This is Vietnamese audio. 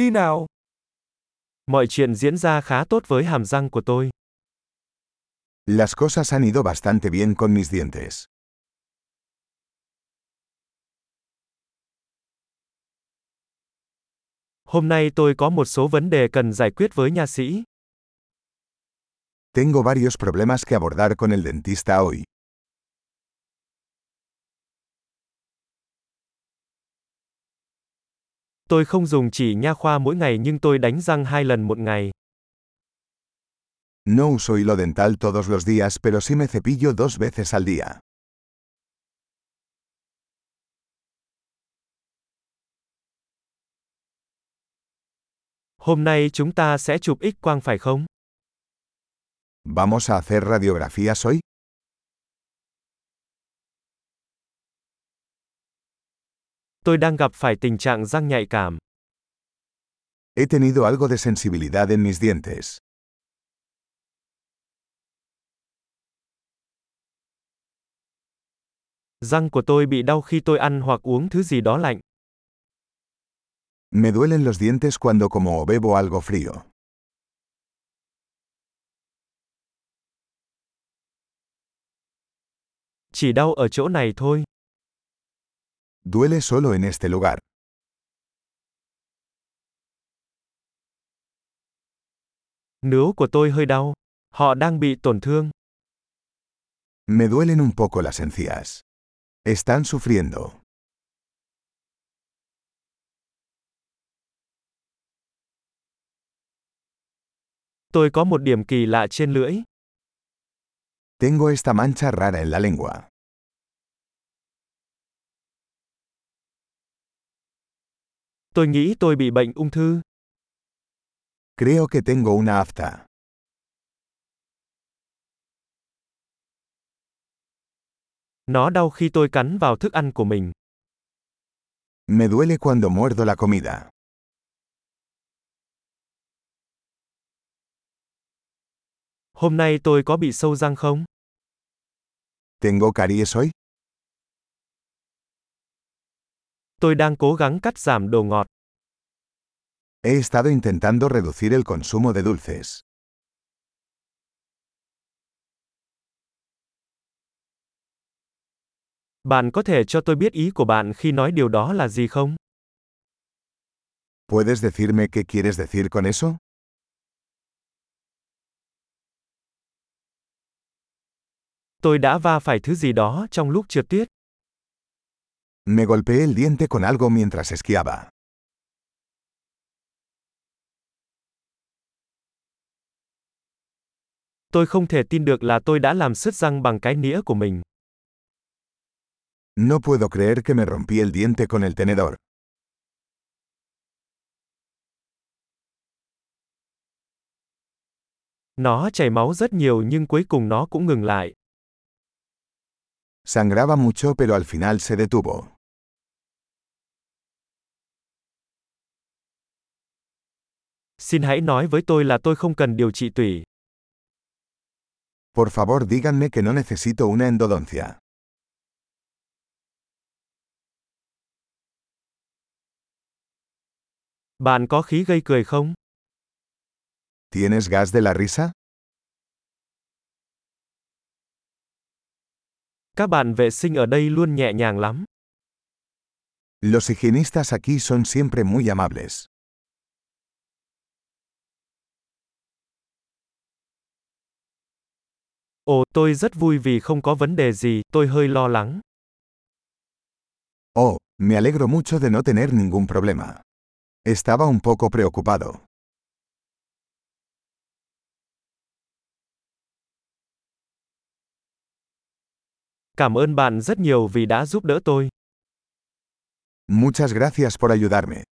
đi nào. Mọi chuyện diễn ra khá tốt với hàm răng của tôi. Las cosas han ido bastante bien con mis dientes. Hôm nay tôi có một số vấn đề cần giải quyết với nha sĩ. Tengo varios problemas que abordar con el dentista hoy. Tôi không dùng chỉ nha khoa mỗi ngày nhưng tôi đánh răng hai lần một ngày. No uso hilo dental todos los días, pero sí me cepillo dos veces al día. Hôm nay chúng ta sẽ chụp X quang phải không? ¿Vamos a hacer radiografías hoy? Tôi đang gặp phải tình trạng răng nhạy cảm. He tenido algo de sensibilidad en mis dientes. Răng của tôi bị đau khi tôi ăn hoặc uống thứ gì đó lạnh. Me duelen los dientes cuando como o bebo algo frío. Chỉ đau ở chỗ này thôi. Duele solo en este lugar. Nướu của tôi hơi đau. Họ đang bị tổn thương. Me duelen un poco las encías. Están sufriendo. Tôi có một điểm kỳ lạ trên lưỡi. Tengo esta mancha rara en la lengua. Tôi nghĩ tôi bị bệnh ung thư. Creo que tengo una afta. Nó đau khi tôi cắn vào thức ăn của mình. Me duele cuando muerdo la comida. Hôm nay tôi có bị sâu răng không? ¿Tengo caries hoy? Tôi đang cố gắng cắt giảm đồ ngọt. He estado intentando reducir el consumo de dulces. Bạn có thể cho tôi biết ý của bạn khi nói điều đó là gì không? ¿Puedes decirme qué quieres decir con eso? Tôi đã va phải thứ gì đó trong lúc trượt tuyết. Me golpeé el diente con algo mientras esquiaba. Tôi không thể tin được là tôi đã làm sứt răng bằng cái nĩa của mình. No puedo creer que me rompí el diente con el tenedor. Nó chảy máu rất nhiều nhưng cuối cùng nó cũng ngừng lại. Sangraba mucho pero al final se detuvo. Xin hãy nói với tôi là tôi không cần điều trị tủy. Por favor díganme que no necesito una endodoncia. Bạn có khí gây cười không? ¿Tienes gas de la risa? Các bạn vệ sinh ở đây luôn nhẹ nhàng lắm. Los higienistas aquí son siempre muy amables. Ồ, tôi rất vui vì không có vấn đề gì, tôi hơi lo lắng. Oh, me alegro mucho de no tener ningún problema. Estaba un poco preocupado. Cảm ơn bạn rất nhiều vì đã giúp đỡ tôi. Muchas gracias por ayudarme.